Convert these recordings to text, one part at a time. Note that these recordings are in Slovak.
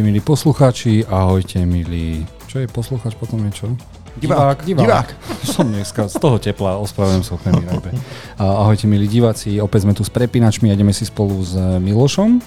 Ahojte milí poslucháči, ahojte milí... Čo je poslucháč potom je čo? Divák. Divák. Divák. Som dneska z toho tepla, ospravedlňujem sa opäť Ahojte milí diváci, opäť sme tu s prepínačmi a ideme si spolu s Milošom.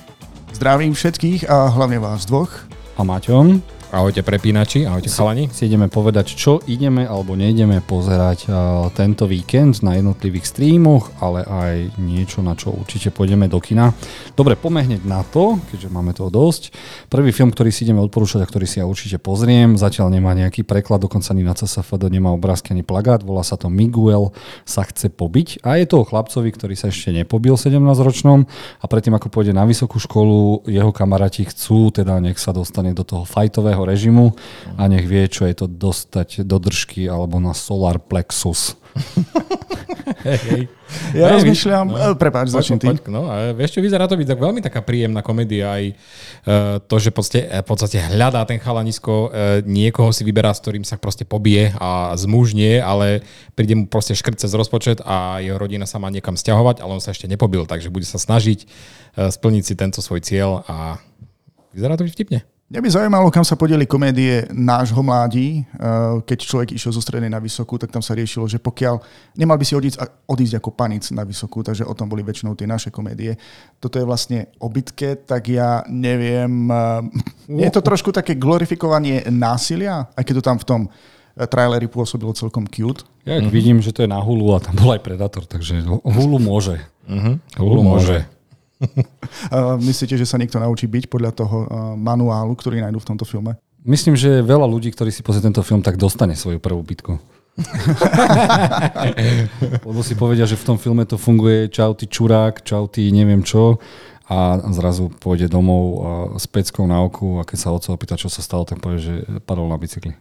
Zdravím všetkých a hlavne vás dvoch. A Maťom. Ahojte prepínači, ahojte chalani. Si ideme povedať, čo ideme alebo nejdeme pozerať uh, tento víkend na jednotlivých streamoch, ale aj niečo, na čo určite pôjdeme do kina. Dobre, poďme hneď na to, keďže máme toho dosť. Prvý film, ktorý si ideme odporúčať a ktorý si ja určite pozriem, zatiaľ nemá nejaký preklad, dokonca ani na CSFD nemá obrázky ani plagát, volá sa to Miguel sa chce pobiť a je to o chlapcovi, ktorý sa ešte nepobil 17-ročnom a predtým ako pôjde na vysokú školu, jeho kamaráti chcú, teda nech sa dostane do toho fajtového režimu a nech vie, čo je to dostať do držky alebo na solar plexus. hey, hey. Ja hey, rozmýšľam, no, eh, prepáč, začni ty. No, a vieš čo, vyzerá to byť tak veľmi taká príjemná komédia aj uh, to, že podstate, v podstate hľadá ten chalanisko, uh, niekoho si vyberá, s ktorým sa proste pobije a zmužnie, ale príde mu proste škrt cez rozpočet a jeho rodina sa má niekam stiahovať, ale on sa ešte nepobil, takže bude sa snažiť uh, splniť si tento svoj cieľ a vyzerá to byť vtipne. Mňa by zaujímalo, kam sa podeli komédie nášho mládí. Eh, keď človek išiel zo strednej na vysokú, tak tam sa riešilo, že pokiaľ nemal by si odísť, odísť ako panic na vysokú, takže o tom boli väčšinou tie naše komédie. Toto je vlastne o bitke, tak ja neviem. Eh, je to trošku také glorifikovanie násilia, aj keď to tam v tom eh, traileri pôsobilo celkom cute. Ja mm-hmm. vidím, že to je na Hulu a tam bol aj Predator, takže Hulu môže. Mm-hmm. Hulu, Hulu môže. môže. Myslíte, že sa niekto naučí byť podľa toho manuálu, ktorý nájdú v tomto filme? Myslím, že veľa ľudí, ktorí si pozrie tento film, tak dostane svoju prvú bitku. Lebo si povedia, že v tom filme to funguje čau ty čurák, čau ty neviem čo a zrazu pôjde domov s peckou na oku a keď sa otco opýta, čo sa stalo, tak povie, že padol na bicykli.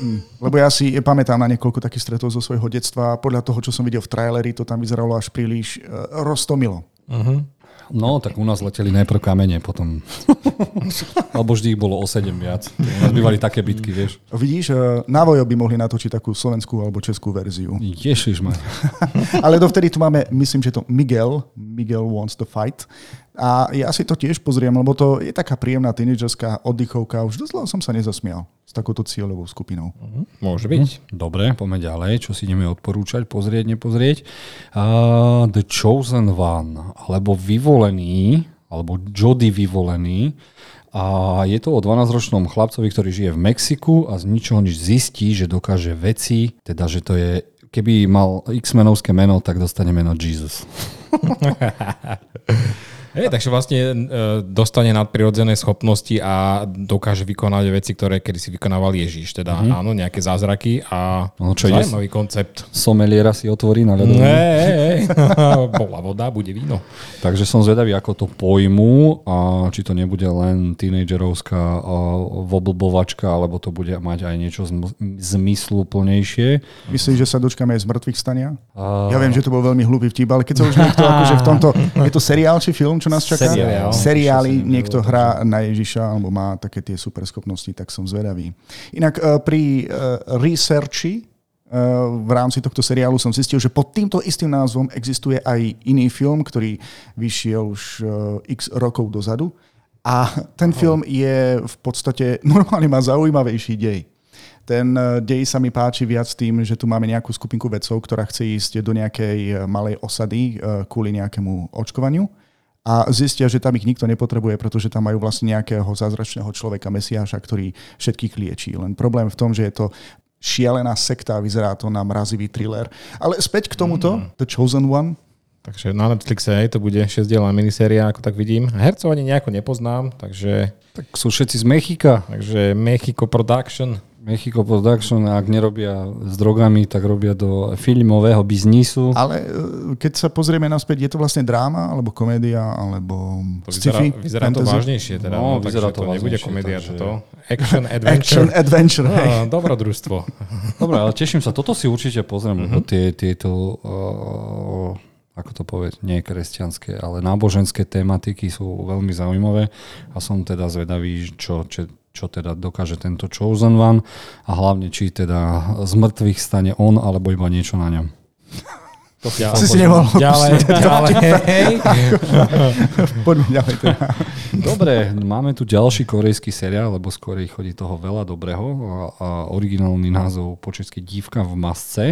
Mm, lebo ja si pamätám na niekoľko takých stretov zo svojho detstva. Podľa toho, čo som videl v traileri, to tam vyzeralo až príliš uh, roztomilo. Uh-huh. No, tak u nás leteli najprv kamene, potom... Alebo vždy ich bolo o 7 viac. U nás bývali také bitky, vieš. Vidíš, e, na Vojo by mohli natočiť takú slovenskú alebo českú verziu. Ježiš ma. Ale dovtedy tu máme, myslím, že to Miguel. Miguel wants to fight. A ja si to tiež pozriem, lebo to je taká príjemná tínedžerská oddychovka. Už dosť som sa nezasmial s takouto cieľovou skupinou. Uh-huh. Môže byť. Uh-huh. Dobre, poďme ďalej. Čo si ideme odporúčať, pozrieť, nepozrieť. Uh, The Chosen One, alebo Vyvolený, alebo Jody Vyvolený. A je to o 12-ročnom chlapcovi, ktorý žije v Mexiku a z ničoho nič zistí, že dokáže veci, teda že to je keby mal X-menovské meno, tak dostane meno Jesus. Hej, takže vlastne e, dostane nadprirodzené schopnosti a dokáže vykonať veci, ktoré kedy si vykonával Ježiš. Teda mm-hmm. áno, nejaké zázraky a no, čo zaujímavý koncept. Someliera si otvorí na ľadovú. Hej, bola voda, bude víno. Takže som zvedavý, ako to pojmu a či to nebude len tínedžerovská voblbovačka, alebo to bude mať aj niečo zmysluplnejšie. Myslíš, že sa dočkáme aj z mŕtvych stania? A... Ja viem, že to bol veľmi hlúpy vtip, ale keď sa už niekto akože v tomto... Je to seriál či film, čo nás čaká? Seriál. Seriály, niekto hrá na Ježiša alebo má také tie superschopnosti, tak som zvedavý. Inak uh, pri uh, researchi uh, v rámci tohto seriálu som zistil, že pod týmto istým názvom existuje aj iný film, ktorý vyšiel už x rokov dozadu. A ten film je v podstate, normálne má zaujímavejší dej. Ten dej sa mi páči viac tým, že tu máme nejakú skupinku vedcov, ktorá chce ísť do nejakej malej osady kvôli nejakému očkovaniu a zistia, že tam ich nikto nepotrebuje, pretože tam majú vlastne nejakého zázračného človeka, mesiáša, ktorý všetkých liečí. Len problém v tom, že je to šialená sekta, vyzerá to na mrazivý thriller. Ale späť k tomuto, mm. The Chosen One, Takže na Netflixe aj to bude 6-dielná miniséria, ako tak vidím. Hercov ani nejako nepoznám, takže... Tak sú všetci z Mexika. Takže Mexico Production. Mexico Production, ak nerobia s drogami, tak robia do filmového biznisu. Ale e, keď sa pozrieme naspäť, je to vlastne dráma, alebo komédia, alebo to sci-fi? Vyzerá, vyzerá to vážnejšie, teda, no, no vyzerá to, to nebude komédia, takže... toto. Action Adventure. Action Adventure, no, Dobrodružstvo. Dobre, ale teším sa, toto si určite pozriem, lebo tie, tieto uh, ako to povedať, nie kresťanské, ale náboženské tematiky sú veľmi zaujímavé a som teda zvedavý, čo, čo, čo teda dokáže tento Chosen One a hlavne, či teda z mŕtvych stane on, alebo iba niečo na ňom. To si Ďalej. Si si nemohol Ďalej, ďalej. Poďme ďalej teda. Dobre, máme tu ďalší korejský seriál, lebo skôr ich chodí toho veľa dobrého a, a originálny názov po česky Dívka v masce.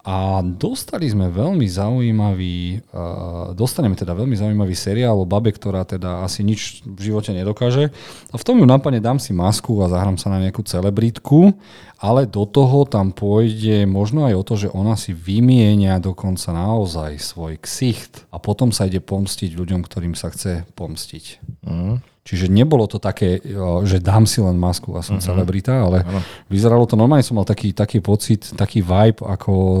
A dostali sme veľmi zaujímavý, uh, dostaneme teda veľmi zaujímavý seriál o babe, ktorá teda asi nič v živote nedokáže. A v tom ju napadne dám si masku a zahrám sa na nejakú celebritku, ale do toho tam pôjde možno aj o to, že ona si vymienia dokonca naozaj svoj ksicht a potom sa ide pomstiť ľuďom, ktorým sa chce pomstiť. Mm. Čiže nebolo to také, o, že dám si len masku a som uh-huh. celebrita, ale Áno. vyzeralo to normálne, som mal taký, taký pocit, taký vibe ako o,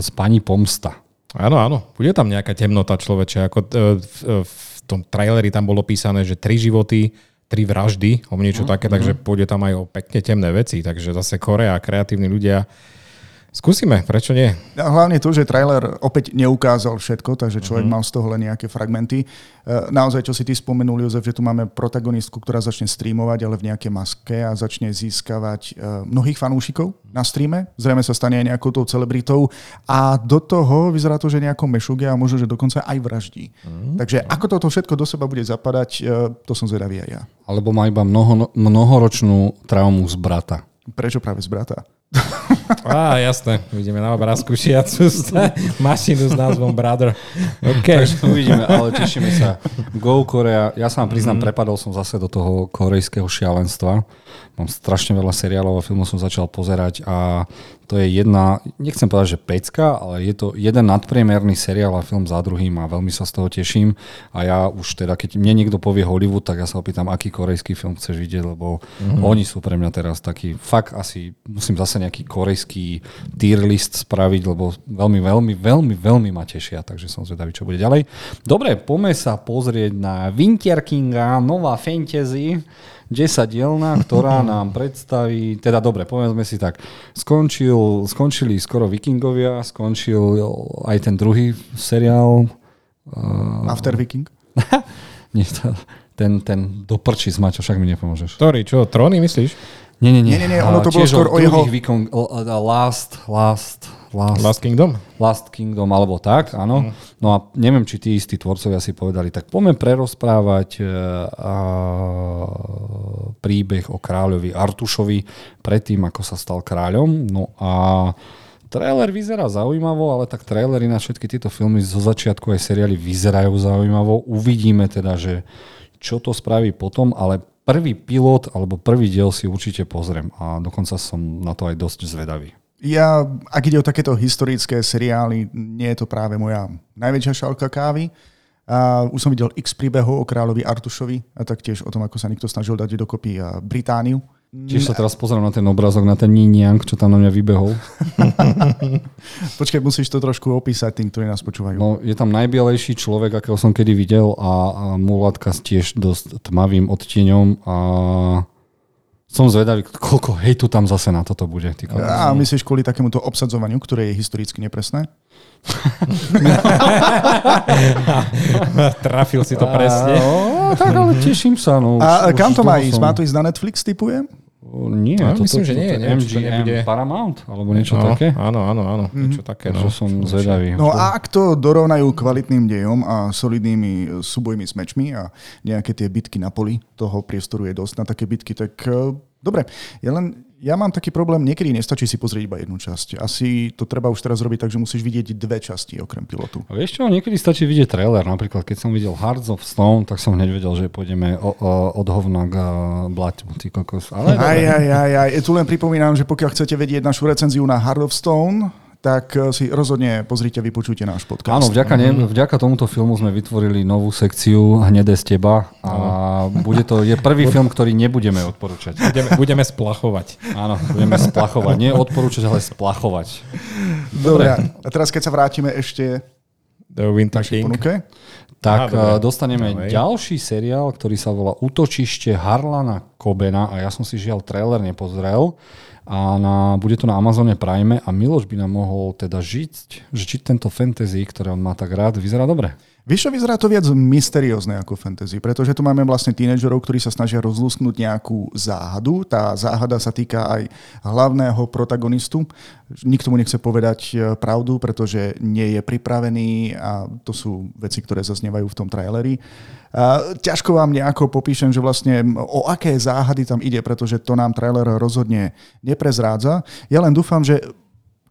z pani Pomsta. Áno, áno. Bude tam nejaká temnota človeče. Ako e, v, v tom traileri tam bolo písané, že tri životy, tri vraždy, o niečo Mhm, také, takže pôjde tam aj o pekne temné veci. Takže zase Korea, kreatívni ľudia. Skúsime, prečo nie? A hlavne to, že trailer opäť neukázal všetko, takže človek mm-hmm. mal z toho len nejaké fragmenty. E, Naozaj, čo si ty spomenul, Jozef, že tu máme protagonistku, ktorá začne streamovať, ale v nejakej maske a začne získavať e, mnohých fanúšikov na streame. Zrejme sa stane aj nejakou tou celebritou a do toho vyzerá to, že nejako mešugia a možno, že dokonca aj vraždí. Mm-hmm. Takže ako toto všetko do seba bude zapadať, e, to som zvedavý aj ja. Alebo má iba mnoho, mnohoročnú traumu z brata. Prečo práve z brata? Á, jasné. Vidíme na obrázku šiacu mašinu s názvom Brother. OK. Takže uvidíme, ale tešíme sa. Go Korea. Ja sa vám priznám, prepadol som zase do toho korejského šialenstva. Mám strašne veľa seriálov a filmov som začal pozerať a to je jedna, nechcem povedať, že pecka, ale je to jeden nadpriemerný seriál a film za druhým a veľmi sa z toho teším. A ja už teda, keď mne niekto povie Hollywood, tak ja sa opýtam, aký korejský film chceš vidieť, lebo mm-hmm. oni sú pre mňa teraz taký, fakt asi musím zase nejaký korejský tier list spraviť, lebo veľmi, veľmi, veľmi, veľmi ma tešia, takže som zvedavý, čo bude ďalej. Dobre, poďme sa pozrieť na Winter Kinga, nová fantasy, 10 dielna, ktorá nám predstaví, teda dobre, povedzme si tak, skončil, skončili skoro Vikingovia, skončil aj ten druhý seriál. Uh, After Viking? nie, to, ten, ten doprčí s Maťo, však mi nepomôžeš. Ktorý, čo, tróny myslíš? Nie, nie, nie. Nie, nie, nie, ono to A bolo skôr o jeho- Vikong, last, last, last, Last Kingdom? Last Kingdom, alebo tak, áno. No a neviem, či tí istí tvorcovia si povedali, tak poďme prerozprávať a, príbeh o kráľovi Artušovi predtým, ako sa stal kráľom. No a trailer vyzerá zaujímavo, ale tak trailery na všetky tieto filmy zo začiatku aj seriály vyzerajú zaujímavo. Uvidíme teda, že čo to spraví potom, ale prvý pilot alebo prvý diel si určite pozriem a dokonca som na to aj dosť zvedavý. Ja, ak ide o takéto historické seriály, nie je to práve moja najväčšia šálka kávy. A už som videl x príbehov o kráľovi Artušovi a taktiež o tom, ako sa niekto snažil dať dokopy Britániu. Tiež sa teraz pozriem na ten obrázok, na ten Niniang, čo tam na mňa vybehol. Počkaj, musíš to trošku opísať tým, ktorí nás počúvajú. No, je tam najbielejší človek, akého som kedy videl a, a mulatka s tiež dosť tmavým odtieňom a som zvedavý, koľko hejtu tam zase na toto bude. Ty. A myslíš kvôli takémuto obsadzovaniu, ktoré je historicky nepresné? Trafil si to presne. No, tak ale teším sa. No, A už- kam to má ísť? som- Má to ísť na Netflix, typujem? O, Nie, No, toto, myslím, že nie, neviem, to MGM nebude- Paramount, alebo niečo no, také. Áno, áno, áno. Niečo také. No. Takže som zvedavý. No a ak to dorovnajú kvalitným dejom a solidnými súbojmi s mečmi a nejaké tie bitky na poli, toho priestoru je dosť na také bitky, tak eh, dobre. Ja len ja mám taký problém, niekedy nestačí si pozrieť iba jednu časť. Asi to treba už teraz robiť tak, že musíš vidieť dve časti okrem pilotu. A vieš čo, niekedy stačí vidieť trailer. Napríklad, keď som videl Hearts of Stone, tak som hneď vedel, že pôjdeme o, o, od hovna k uh, blaťu. Ty kokos. Ale Aj, aj, aj, aj. Tu len pripomínam, že pokiaľ chcete vedieť našu recenziu na Heart of Stone, tak eh, si rozhodne pozrite, vypočujte náš podcast. Áno, vďaka, ne, vďaka tomuto filmu sme vytvorili novú sekciu Hnedé z teba a bude to, je prvý film, ktorý nebudeme odporúčať. Budeme, budeme splachovať. Áno, budeme splachovať. Nie odporúčať, ale splachovať. Dobre. A teraz keď sa vrátime ešte The Winter k King. ponuke. Tak dobre. Á, dostaneme Ďalej. ďalší seriál, ktorý sa volá Útočište Harlana Kobena a ja som si žiaľ trailer nepozrel. A na, bude to na Amazone Prime a Miloš by nám mohol teda žiť, že či tento fantasy, ktoré on má tak rád, vyzerá dobre. Vieš čo, vyzerá to viac mysteriózne ako fantasy, pretože tu máme vlastne tínedžerov, ktorí sa snažia rozlúsknuť nejakú záhadu. Tá záhada sa týka aj hlavného protagonistu. Nikto mu nechce povedať e, pravdu, pretože nie je pripravený a to sú veci, ktoré zaznievajú v tom traileri. A ťažko vám nejako popíšem, že vlastne o aké záhady tam ide, pretože to nám trailer rozhodne neprezrádza. Ja len dúfam, že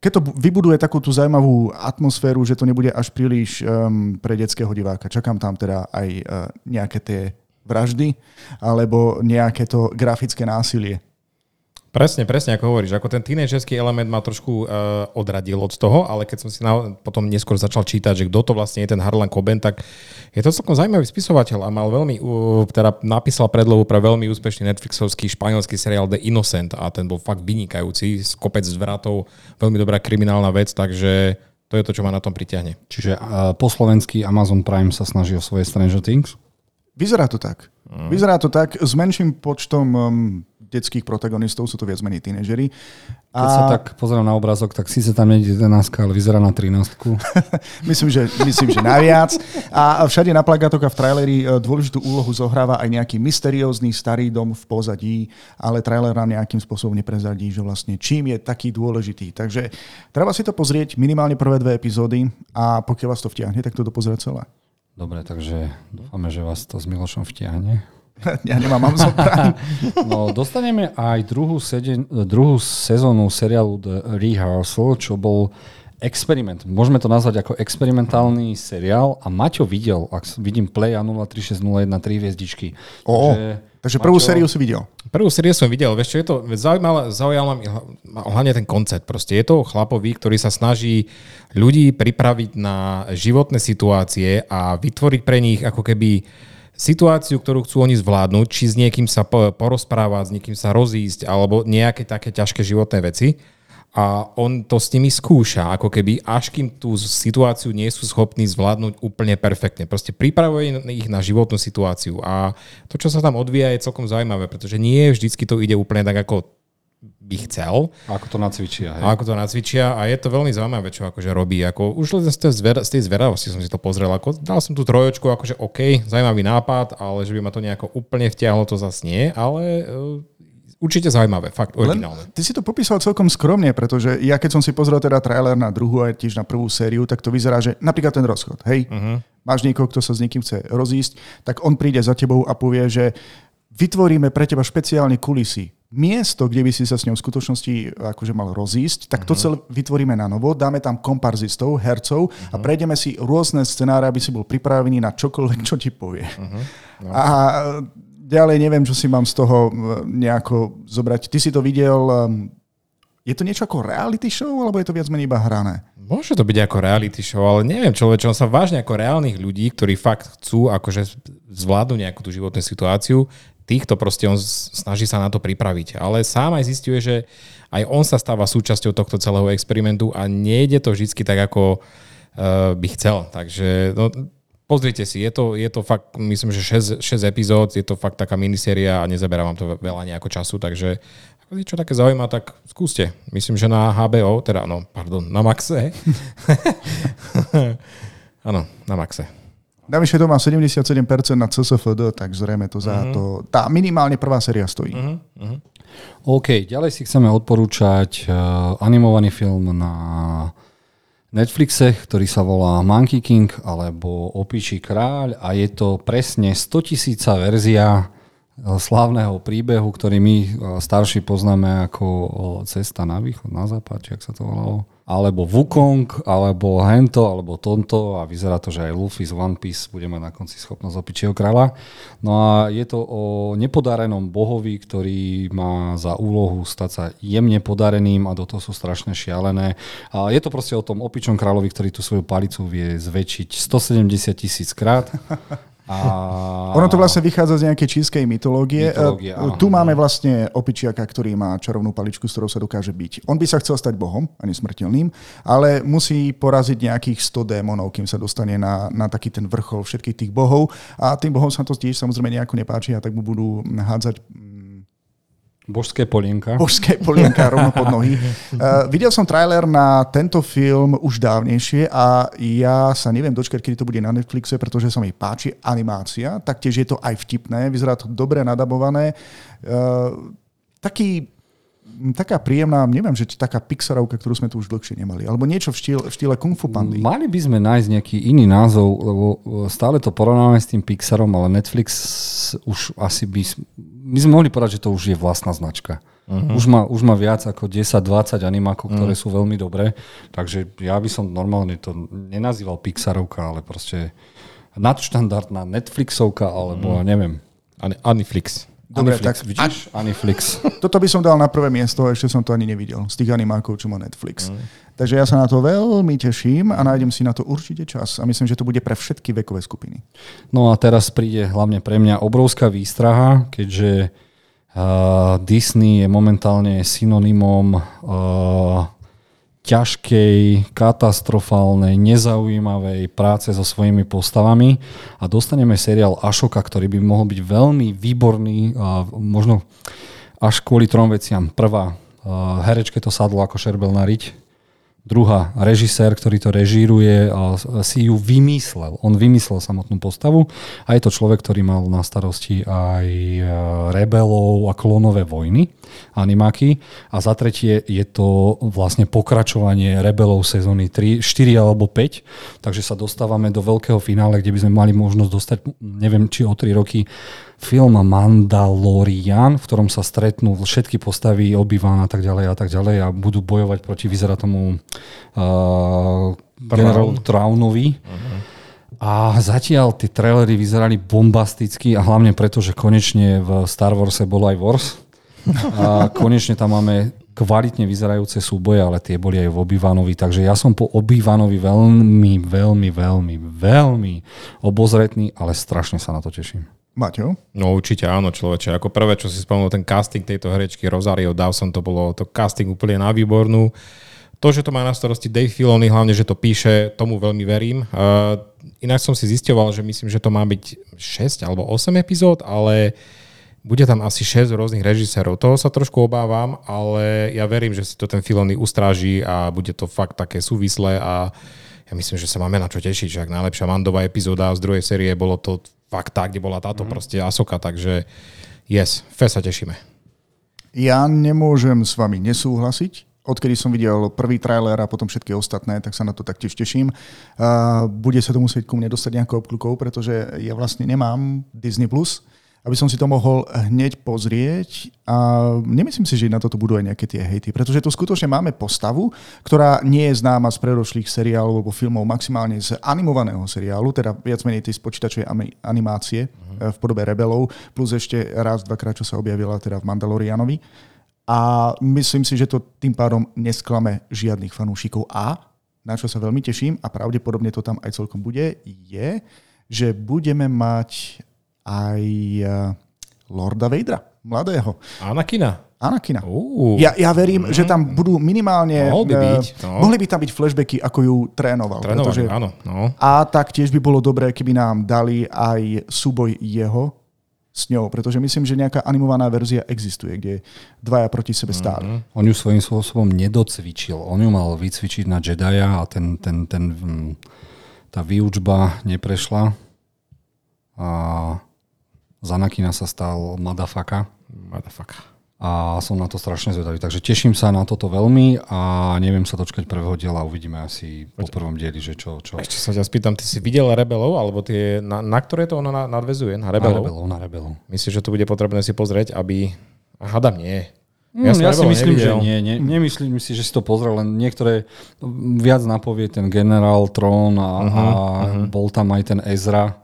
keď to vybuduje takú tú zaujímavú atmosféru, že to nebude až príliš um, pre detského diváka. Čakám tam teda aj uh, nejaké tie vraždy alebo nejaké to grafické násilie. Presne, presne ako hovoríš. Ako ten tínejžerský element ma trošku uh, odradil od toho, ale keď som si na, potom neskôr začal čítať, že kto to vlastne je ten Harlan Coben, tak je to celkom zaujímavý spisovateľ a mal veľmi, uh, teda napísal predlohu pre veľmi úspešný Netflixovský španielský seriál The Innocent a ten bol fakt vynikajúci, z kopec zvratov, veľmi dobrá kriminálna vec, takže to je to, čo ma na tom pritiahne. Čiže uh, po slovenský Amazon Prime sa snaží o svoje Stranger Things? Vyzerá to tak. Mm. Vyzerá to tak s menším počtom um, detských protagonistov, sú to viac menej tínežery. A... Keď sa tak pozerám na obrázok, tak síce tam nie je 11, ale vyzerá na 13. myslím, že, myslím, že naviac. A všade na plagátoch a v traileri e, dôležitú úlohu zohráva aj nejaký mysteriózny starý dom v pozadí, ale trailer nám nejakým spôsobom neprezradí, že vlastne čím je taký dôležitý. Takže treba si to pozrieť minimálne prvé dve epizódy a pokiaľ vás to vtiahne, tak to dopozrieť celé. Dobre, takže dúfame, že vás to s Milošom vtiahne. ja nemám Amazon Prime. no, dostaneme aj druhú, seden, druhú sezónu seriálu The Rehearsal, čo bol experiment. Môžeme to nazvať ako experimentálny seriál a Maťo videl, ak vidím Play 03601 3 hviezdičky. Oh. Takže Takže prvú Mačo, sériu si videl? Prvú sériu som videl. Vieš čo, je to zaujímavé, zaujal ma hlavne ten koncept. Proste je to chlapový, ktorý sa snaží ľudí pripraviť na životné situácie a vytvoriť pre nich ako keby situáciu, ktorú chcú oni zvládnuť, či s niekým sa porozprávať, s niekým sa rozísť, alebo nejaké také ťažké životné veci a on to s nimi skúša, ako keby, až kým tú situáciu nie sú schopní zvládnuť úplne perfektne. Proste pripravuje ich na životnú situáciu a to, čo sa tam odvíja, je celkom zaujímavé, pretože nie vždycky to ide úplne tak, ako by chcel. A ako to nacvičia. Hej? A ako to nacvičia a je to veľmi zaujímavé, čo akože robí. Ako, už len z tej, zver, z tej zveravosti som si to pozrel. Ako, dal som tú trojočku, akože OK, zaujímavý nápad, ale že by ma to nejako úplne vtiahlo, to zase nie. Ale určite zaujímavé, fakt originálne. Len, ty si to popísal celkom skromne, pretože ja keď som si pozrel teda trailer na druhú a tiež na prvú sériu, tak to vyzerá, že napríklad ten rozchod, hej, uh-huh. máš niekoho, kto sa s niekým chce rozísť, tak on príde za tebou a povie, že vytvoríme pre teba špeciálne kulisy. Miesto, kde by si sa s ňou v skutočnosti akože mal rozísť, tak to uh-huh. celé vytvoríme na novo, dáme tam komparzistov, hercov uh-huh. a prejdeme si rôzne scenáre, aby si bol pripravený na čokoľvek, čo ti povie. Uh-huh. No. A ďalej neviem, čo si mám z toho nejako zobrať. Ty si to videl, um, je to niečo ako reality show, alebo je to viac menej iba hrané? Môže to byť ako reality show, ale neviem, človeč, on sa vážne ako reálnych ľudí, ktorí fakt chcú akože zvládnuť nejakú tú životnú situáciu, týchto proste on snaží sa na to pripraviť. Ale sám aj zistuje, že aj on sa stáva súčasťou tohto celého experimentu a nejde to vždy tak, ako uh, by chcel. Takže no, Pozrite si, je to, je to fakt, myslím, že 6, 6 epizód, je to fakt taká miniséria a nezaberá vám to veľa nejako času, takže ak vás čo také zaujíma, tak skúste. Myslím, že na HBO, teda no, pardon, na Maxe. Áno, na Maxe. Navyše to má 77% na CSFD, tak zrejme to za uh-huh. to... Tá minimálne prvá séria stojí. Uh-huh. Uh-huh. OK, ďalej si chceme odporúčať uh, animovaný film na Netflixe, ktorý sa volá Monkey King alebo Opičí kráľ a je to presne 100 tisíca verzia eh, slávneho príbehu, ktorý my eh, starší poznáme ako Cesta na východ, na západ, či ak sa to volalo alebo Wukong, alebo Hento, alebo Tonto a vyzerá to, že aj Luffy z One Piece bude mať na konci schopnosť opičieho kráľa. No a je to o nepodarenom bohovi, ktorý má za úlohu stať sa jemne podareným a do toho sú strašne šialené. A je to proste o tom opičom kráľovi, ktorý tú svoju palicu vie zväčšiť 170 tisíc krát a... Ono to vlastne vychádza z nejakej čínskej mytológie. mytológie áno, tu máme vlastne opičiaka, ktorý má čarovnú paličku, s ktorou sa dokáže byť. On by sa chcel stať bohom a nesmrteľným, ale musí poraziť nejakých 100 démonov, kým sa dostane na, na taký ten vrchol všetkých tých bohov. A tým bohom sa to tiež samozrejme nejako nepáči a tak mu budú hádzať Božské polienka. Božské polienka rovno pod nohy. Uh, videl som trailer na tento film už dávnejšie a ja sa neviem dočkať, kedy to bude na Netflixe, pretože sa mi páči animácia. Taktiež je to aj vtipné, vyzerá to dobre nadabované. Uh, taký taká príjemná, neviem, že taká Pixarovka, ktorú sme tu už dlhšie nemali. Alebo niečo v štýle, v štýle Kung Fu Pandy. Mali by sme nájsť nejaký iný názov, lebo stále to porovnávame s tým Pixarom, ale Netflix už asi by... My sme mohli povedať, že to už je vlastná značka. Uh-huh. Už, má, už má viac ako 10-20 animákov, ktoré uh-huh. sú veľmi dobré, takže ja by som normálne to nenazýval Pixarovka, ale proste nadštandardná Netflixovka, alebo uh-huh. neviem. Aniflix. Dobre, Aniflix, tak vidíš? Aniflix. Toto by som dal na prvé miesto, ešte som to ani nevidel, z tých animákov, čo má Netflix. Mm. Takže ja sa na to veľmi teším a nájdem si na to určite čas. A myslím, že to bude pre všetky vekové skupiny. No a teraz príde hlavne pre mňa obrovská výstraha, keďže uh, Disney je momentálne synonymom uh, ťažkej, katastrofálnej, nezaujímavej práce so svojimi postavami a dostaneme seriál Ašoka, ktorý by mohol byť veľmi výborný, možno až kvôli trom veciam. Prvá, herečke to sadlo ako šerbel na riť, Druhá, režisér, ktorý to režíruje, si ju vymyslel. On vymyslel samotnú postavu a je to človek, ktorý mal na starosti aj e, rebelov a klonové vojny, animáky. A za tretie je to vlastne pokračovanie rebelov sezóny 3, 4 alebo 5. Takže sa dostávame do veľkého finále, kde by sme mali možnosť dostať, neviem, či o 3 roky film Mandalorian, v ktorom sa stretnú všetky postavy Obi-Wan a tak ďalej a tak ďalej a budú bojovať proti, vyzerá tomu uh, generálu Traunovi. Uh-huh. A zatiaľ tie trailery vyzerali bombasticky a hlavne preto, že konečne v Star Warse bolo aj Wars. A konečne tam máme kvalitne vyzerajúce súboje, ale tie boli aj v Obivanovi, takže ja som po Obivanovi veľmi, veľmi, veľmi, veľmi obozretný, ale strašne sa na to teším. Maťo? No určite áno, človeče. Ako prvé, čo si spomenul, ten casting tejto herečky Rosario Dawson, to bolo to casting úplne na výbornú. To, že to má na starosti Dave Filoni, hlavne, že to píše, tomu veľmi verím. Uh, inak som si zistoval, že myslím, že to má byť 6 alebo 8 epizód, ale bude tam asi 6 rôznych režisérov. Toho sa trošku obávam, ale ja verím, že si to ten Filoni ustráži a bude to fakt také súvislé a ja myslím, že sa máme na čo tešiť, že ak najlepšia Mandová epizóda z druhej série bolo to fakt tá, kde bola táto mm. proste Asoka, takže yes, fe sa tešíme. Ja nemôžem s vami nesúhlasiť. Odkedy som videl prvý trailer a potom všetky ostatné, tak sa na to taktiež teším. Uh, bude sa to musieť ku mne dostať nejakou obklukou, pretože ja vlastne nemám Disney+. Plus aby som si to mohol hneď pozrieť a nemyslím si, že na toto budú aj nejaké tie hejty, pretože tu skutočne máme postavu, ktorá nie je známa z predošlých seriálov alebo filmov, maximálne z animovaného seriálu, teda viac menej tej spočítačovej animácie uh-huh. v podobe Rebelov, plus ešte raz, dvakrát, čo sa objavila teda v Mandalorianovi. A myslím si, že to tým pádom nesklame žiadnych fanúšikov. A na čo sa veľmi teším, a pravdepodobne to tam aj celkom bude, je, že budeme mať aj eh, Lorda Vadera, mladého. Anakina. Anakina. Uh, ja, ja verím, mm, že tam budú minimálne... Mohli by byť. No. Mohli by tam byť flashbacky, ako ju trénoval. Trénoval, pretože, áno. No. A taktiež by bolo dobré, keby nám dali aj súboj jeho s ňou, pretože myslím, že nejaká animovaná verzia existuje, kde dvaja proti sebe stáli. Mm-hmm. On ju svojím spôsobom nedocvičil. On ju mal vycvičiť na Jedi'a a ten, ten, ten, mm, tá výučba neprešla. A z Anakina sa stal Madafaka. Madafaka. A som na to strašne zvedavý. Takže teším sa na toto veľmi a neviem sa dočkať prvého diela. Uvidíme asi po prvom dieli, že čo, čo. Ešte sa ťa spýtam, ty si videl Rebelov, alebo tie, na, na ktoré to ono nadvezuje? Na Rebelov? Na Rebelov, na Rebelov. Myslíš, že to bude potrebné si pozrieť, aby... A hadam nie. Mm, ja, ja si myslím, nevidel. že nie. nie. Nemyslím si, že si to pozrel, len niektoré viac napovie ten generál Trón a, uh-huh, a uh-huh. bol tam aj ten Ezra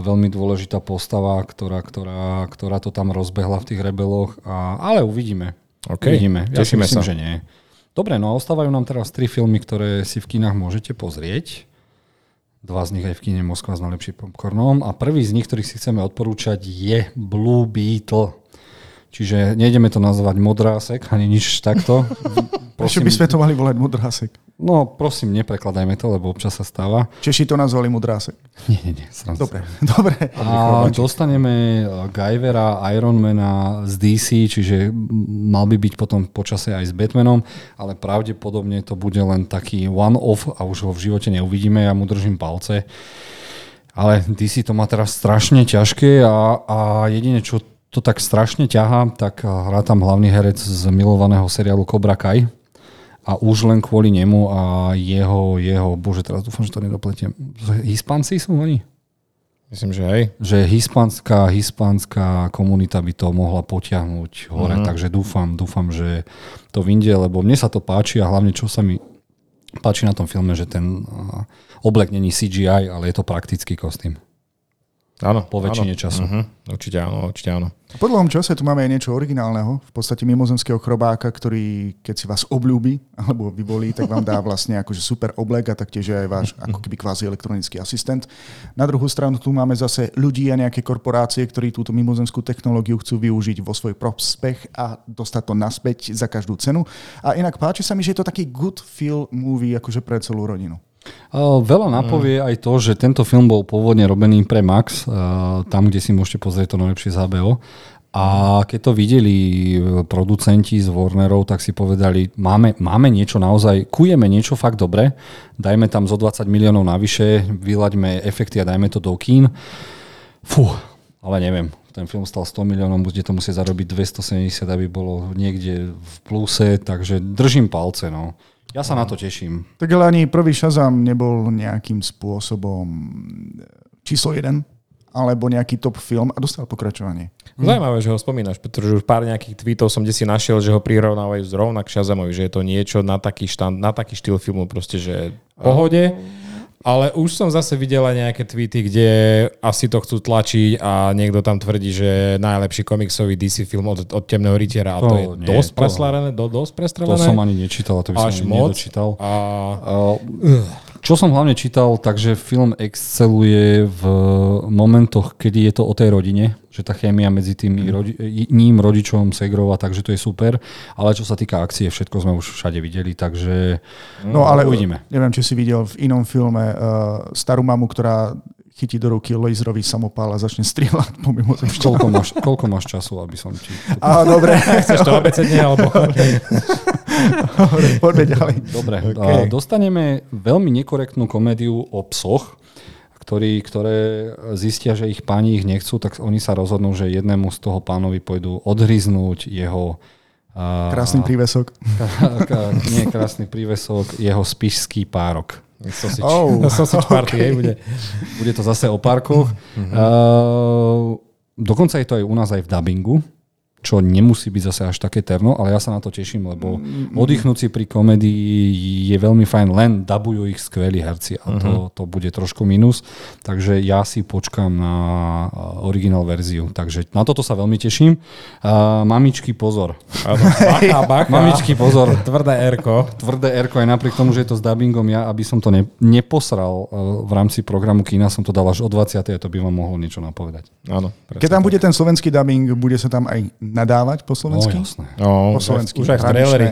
veľmi dôležitá postava, ktorá, ktorá, ktorá to tam rozbehla v tých rebeloch. A, ale uvidíme. Okay. Uvidíme. Ja Tešíme si myslím, sa. že nie. Dobre, no a ostávajú nám teraz tri filmy, ktoré si v kinách môžete pozrieť. Dva z nich aj v kine Moskva s najlepším popcornom. A prvý z nich, ktorých si chceme odporúčať, je Blue Beetle. Čiže nejdeme to nazvať modrásek, ani nič takto. Prečo by sme to mali volať modrásek? No prosím, neprekladajme to, lebo občas sa stáva. Češi to nazvali mudrásek. Nie, nie, nie. sram sa. Dobre, dobre. A dostaneme Guyvera, Ironmana z DC, čiže mal by byť potom počase aj s Batmanom, ale pravdepodobne to bude len taký one-off a už ho v živote neuvidíme, ja mu držím palce. Ale DC to má teraz strašne ťažké a, a jedine, čo to tak strašne ťahá, tak hrá tam hlavný herec z milovaného seriálu Cobra Kai a už len kvôli nemu a jeho, jeho, bože, teraz dúfam, že to nedopletiem. Hispanci sú oni? Myslím, že aj. Že hispánska, hispánska komunita by to mohla potiahnuť hore, mm-hmm. takže dúfam, dúfam, že to vyjde, lebo mne sa to páči a hlavne čo sa mi páči na tom filme, že ten oblek není CGI, ale je to praktický kostým. Áno. Po väčšine áno. času. Uh-huh. Určite áno, určite áno. Po dlhom čase tu máme aj niečo originálneho, v podstate mimozemského chrobáka, ktorý keď si vás obľúbi alebo vyvolí, tak vám dá vlastne akože super oblek a taktiež aj váš ako keby kvázi elektronický asistent. Na druhú stranu tu máme zase ľudí a nejaké korporácie, ktorí túto mimozemskú technológiu chcú využiť vo svoj prospech a dostať to naspäť za každú cenu. A inak páči sa mi, že je to taký good feel movie akože pre celú rodinu. Veľa napovie aj to, že tento film bol pôvodne robený pre Max, tam, kde si môžete pozrieť to najlepšie z HBO. A keď to videli e, producenti z Warnerov, tak si povedali, máme, máme niečo naozaj, kujeme niečo fakt dobre, dajme tam zo 20 miliónov navyše, vylaďme efekty a dajme to do kín. Fú, ale neviem, ten film stal 100 miliónov, bude to musieť zarobiť 270, aby bolo niekde v pluse, takže držím palce. No. Ja sa na to teším. Tak ale ani prvý Shazam nebol nejakým spôsobom číslo jeden alebo nejaký top film a dostal pokračovanie. Zajímavé, že ho spomínaš, pretože už pár nejakých tweetov som kde si našiel, že ho prirovnávajú zrovna k Shazamovi, že je to niečo na taký, štand, na taký štýl filmu, proste, že v pohode. Ale už som zase videla nejaké tweety, kde asi to chcú tlačiť a niekto tam tvrdí, že najlepší komiksový DC film od, od Temného rytiera a to, to je nie, dosť to, do, dosť prestrelené. To som ani nečítal, to by som Až ani moc. nedočítal. A... Uh, čo som hlavne čítal, takže film exceluje v momentoch, kedy je to o tej rodine, že tá chémia medzi tým rodi- ním, rodičom, Segrova, takže to je super. Ale čo sa týka akcie, všetko sme už všade videli, takže No ale uvidíme. Neviem, či si videl v inom filme uh, starú mamu, ktorá chytí do ruky laserový samopál a začne strieľať po. Koľko máš, koľko máš času, aby som ti... Á, dobre. Chceš to abecedne, alebo... poďme ďalej. Dobre, Okay. dostaneme veľmi nekorektnú komédiu o psoch, ktorí, ktoré zistia, že ich páni ich nechcú, tak oni sa rozhodnú, že jednému z toho pánovi pôjdu odhryznúť jeho... a- Krásny prívesok. Ka- ka- nie krásny prívesok, jeho spišský párok. Sausage, Oh, sausage party, okay. hej, bude. Bude to zase o parkoch. Uh, dokonca je to aj u nás aj v dubbingu, čo nemusí byť zase až také terno, ale ja sa na to teším, lebo oddychnúť si pri komedii je veľmi fajn, len dabujú ich skvelí herci a to, to bude trošku minus. Takže ja si počkám na uh, originál verziu. Takže na toto sa veľmi teším. Uh, mamičky, pozor. Áno, bacha, bacha. Mamičky, pozor. Tvrdé Erko. tvrdé Erko aj napriek tomu, že je to s dubbingom, ja aby som to ne, neposral uh, v rámci programu kina, som to dal až o 20. a to by vám mohlo niečo napovedať. Áno. Keď tam bude ten slovenský dubbing, bude sa tam aj nadávať po No slovensky? jasné. No, Po už, slovensky, už aj v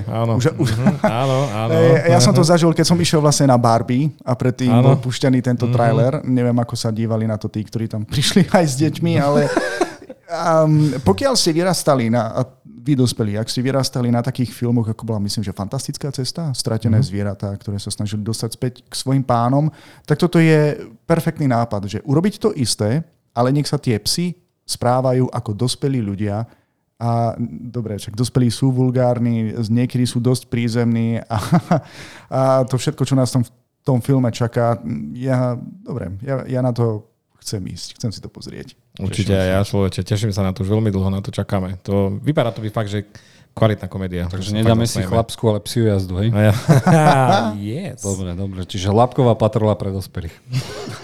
áno. Už- už- Mhm, áno, áno. Ja som to zažil, keď som išiel vlastne na Barbie a predtým Áno. bol pušťaný tento trailer. Neviem, ako sa dívali na to tí, ktorí tam prišli aj s deťmi, ale um, pokiaľ ste vyrastali na, vy dospelí, ak ste vyrastali na takých filmoch, ako bola, myslím, že Fantastická cesta, Stratené zvieratá, ktoré sa snažili dostať späť k svojim pánom, tak toto je perfektný nápad, že urobiť to isté, ale nech sa tie psy správajú ako dospelí ľudia a dobre, však dospelí sú vulgárni, niekedy sú dosť prízemní a, a to všetko, čo nás tam v tom filme čaká, ja, dobre, ja, ja na to chcem ísť, chcem si to pozrieť. Určite aj ja, človeče, teším sa na to, už veľmi dlho na to čakáme. To, vypadá to byť fakt, že kvalitná komédia. Takže nedáme si chlapskú, ale psiu jazdu, hej? A ja. yes. Dobre, dobre. Čiže Lapková patrola pre dospelých.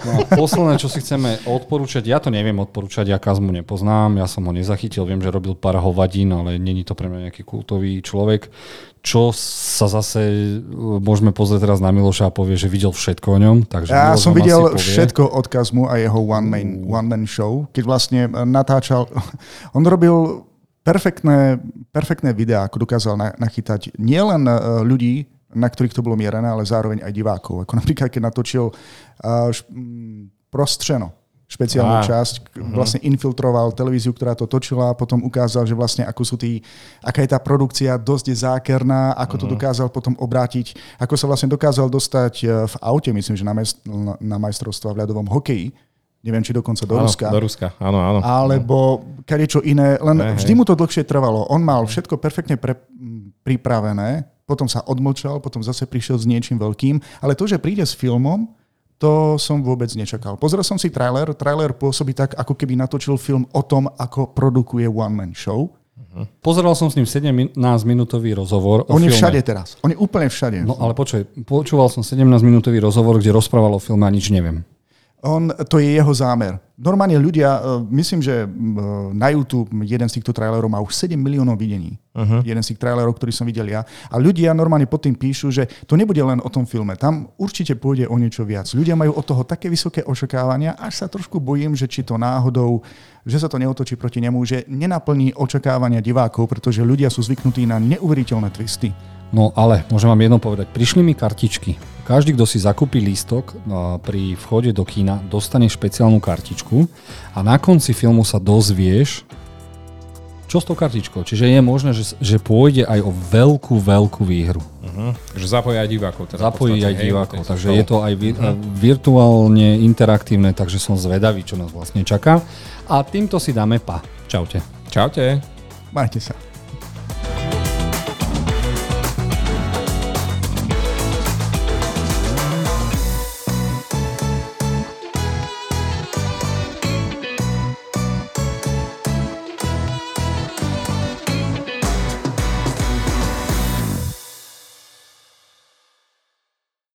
No posledné, čo si chceme odporúčať, ja to neviem odporúčať, ja Kazmu nepoznám, ja som ho nezachytil, viem, že robil pár hovadín, ale není to pre mňa nejaký kultový človek. Čo sa zase e, môžeme pozrieť teraz na Miloša a povie, že videl všetko o ňom. Takže Ja Miloš som videl všetko od Kazmu a jeho one man, one man show, keď vlastne natáčal, on robil perfektné, perfektné videá, ako dokázal na- nachytať nielen e, ľudí, na ktorých to bolo mierené, ale zároveň aj divákov. Ako napríklad, keď natočil uh, š, prostřeno, špeciálnu Á, časť, vlastne infiltroval televíziu, ktorá to točila a potom ukázal, že vlastne ako sú tí, aká je tá produkcia dosť zákerná, ako to dokázal potom obrátiť, ako sa vlastne dokázal dostať e, v aute, myslím, že na, majst- na- majstrovstva v ľadovom hokeji, neviem, či dokonca do Áno, Ruska. Do Ruska, áno, áno. Alebo kadečo iné, len Hej, vždy mu to dlhšie trvalo. On mal všetko perfektne pre, pripravené, potom sa odmlčal, potom zase prišiel s niečím veľkým, ale to, že príde s filmom, to som vôbec nečakal. Pozrel som si trailer, trailer pôsobí tak, ako keby natočil film o tom, ako produkuje one-man show. Pozeral som s ním 17-minútový rozhovor On je všade teraz. On je úplne všade. No ale počuj, počúval som 17-minútový rozhovor, kde rozprával o filme a nič neviem. On, to je jeho zámer. Normálne ľudia, e, myslím, že e, na YouTube jeden z týchto trailerov má už 7 miliónov videní. Uh-huh. Jeden z tých trailerov, ktorý som videl ja. A ľudia normálne pod tým píšu, že to nebude len o tom filme. Tam určite pôjde o niečo viac. Ľudia majú od toho také vysoké očakávania, až sa trošku bojím, že či to náhodou, že sa to neotočí proti nemu, že nenaplní očakávania divákov, pretože ľudia sú zvyknutí na neuveriteľné twisty. No ale môžem vám jedno povedať. Prišli mi kartičky. Každý, kto si zakúpi lístok pri vchode do kína, dostane špeciálnu kartičku a na konci filmu sa dozvieš, čo s tou kartičkou. Čiže je možné, že, že pôjde aj o veľkú, veľkú výhru. Uh-huh. Že zapojí aj divákov. Teda Zapojí podstate, aj divákov, takže je to aj vi- virtuálne interaktívne, takže som zvedavý, čo nás vlastne čaká. A týmto si dáme pa. Čaute. Čaute. Majte sa.